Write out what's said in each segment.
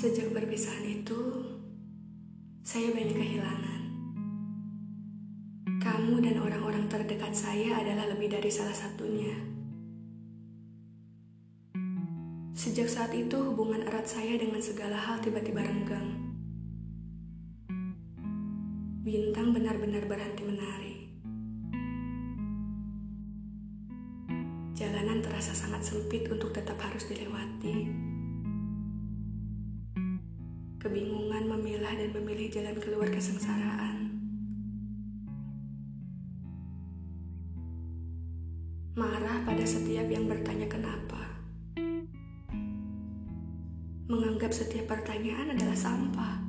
Sejak perpisahan itu, saya banyak kehilangan. Kamu dan orang-orang terdekat saya adalah lebih dari salah satunya. Sejak saat itu, hubungan erat saya dengan segala hal tiba-tiba renggang. Bintang benar-benar berhenti menari. Jalanan terasa sangat sempit untuk tetap harus dilewati. Kebingungan memilah dan memilih jalan keluar kesengsaraan. Marah pada setiap yang bertanya kenapa. Menganggap setiap pertanyaan adalah sampah.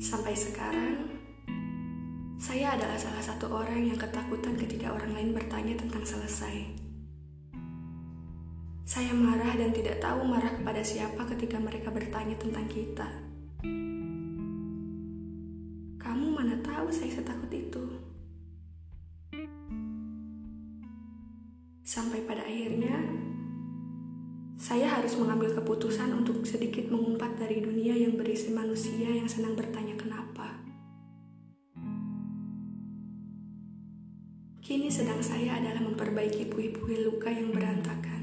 Sampai sekarang, saya adalah salah satu orang yang ketakutan ketika orang lain bertanya tentang selesai. Saya marah dan tidak tahu marah kepada siapa ketika mereka bertanya tentang kita. Kamu mana tahu saya setakut itu? Sampai pada akhirnya, saya harus mengambil keputusan untuk sedikit mengumpat dari dunia yang berisi manusia yang senang bertanya kenapa. Kini sedang saya adalah memperbaiki puing-puing luka yang berantakan.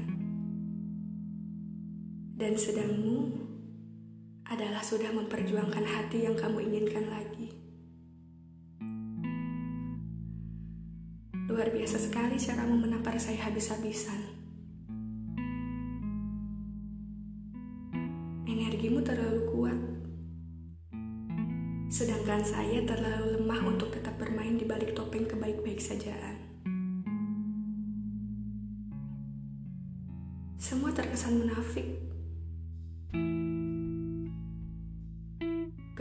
Dan sedangmu adalah sudah memperjuangkan hati yang kamu inginkan lagi. Luar biasa sekali caramu menampar saya habis-habisan. Energimu terlalu kuat. Sedangkan saya terlalu lemah untuk tetap bermain di balik topeng kebaik-baik sajaan. Semua terkesan munafik.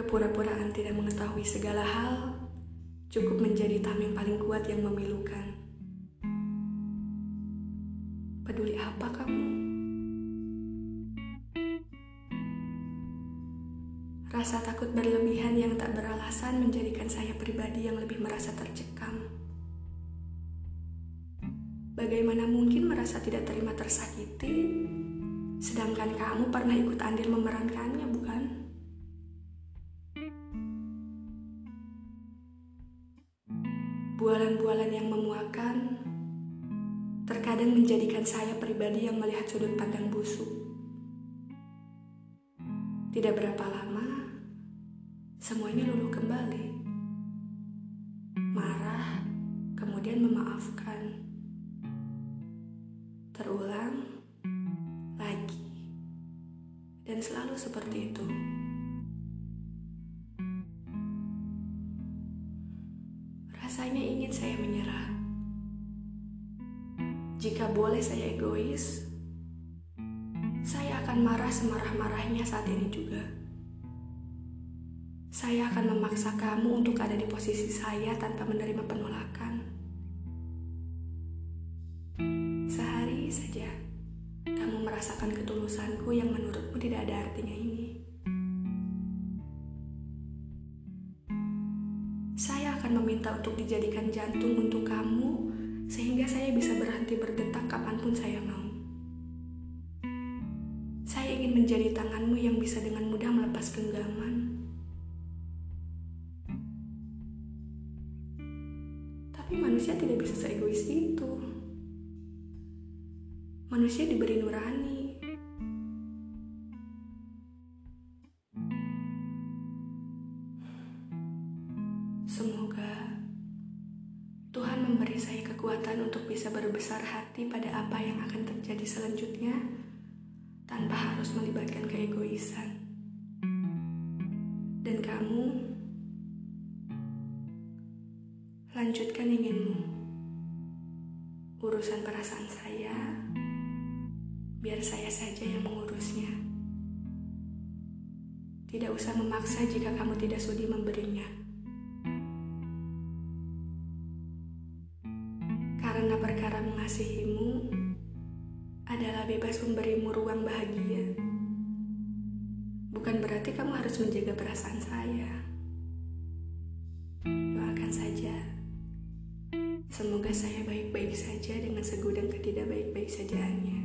Kepura-puraan tidak mengetahui segala hal cukup menjadi tameng paling kuat yang memilukan. Peduli apa kamu? Rasa takut berlebihan yang tak beralasan menjadikan saya pribadi yang lebih merasa tercekam. Bagaimana mungkin merasa tidak terima tersakiti, sedangkan kamu pernah ikut andil memerankannya, bukan? Bualan-bualan yang memuakan terkadang menjadikan saya pribadi yang melihat sudut pandang busuk. Tidak berapa lama, semuanya luluh kembali. Marah, kemudian memaafkan. Terulang lagi. Dan selalu seperti itu. Rasanya ingin saya menyerah. Jika boleh saya egois, saya akan marah semarah-marahnya saat ini juga. Saya akan memaksa kamu untuk ada di posisi saya tanpa menerima penolakan. Sehari saja, kamu merasakan ketulusanku yang menurutmu tidak ada artinya ini. Akan meminta untuk dijadikan jantung untuk kamu, sehingga saya bisa berhenti berdetak kapan pun saya mau. Saya ingin menjadi tanganmu yang bisa dengan mudah melepas genggaman. Tapi manusia tidak bisa seegois itu. Manusia diberi nurani. Tuhan memberi saya kekuatan untuk bisa berbesar hati pada apa yang akan terjadi selanjutnya tanpa harus melibatkan keegoisan. Dan kamu lanjutkan inginmu. Urusan perasaan saya biar saya saja yang mengurusnya. Tidak usah memaksa jika kamu tidak sudi memberinya. Perkara mengasihimu adalah bebas memberimu ruang bahagia. Bukan berarti kamu harus menjaga perasaan saya. Doakan saja. Semoga saya baik-baik saja dengan segudang ketidak baik-baik sajaannya.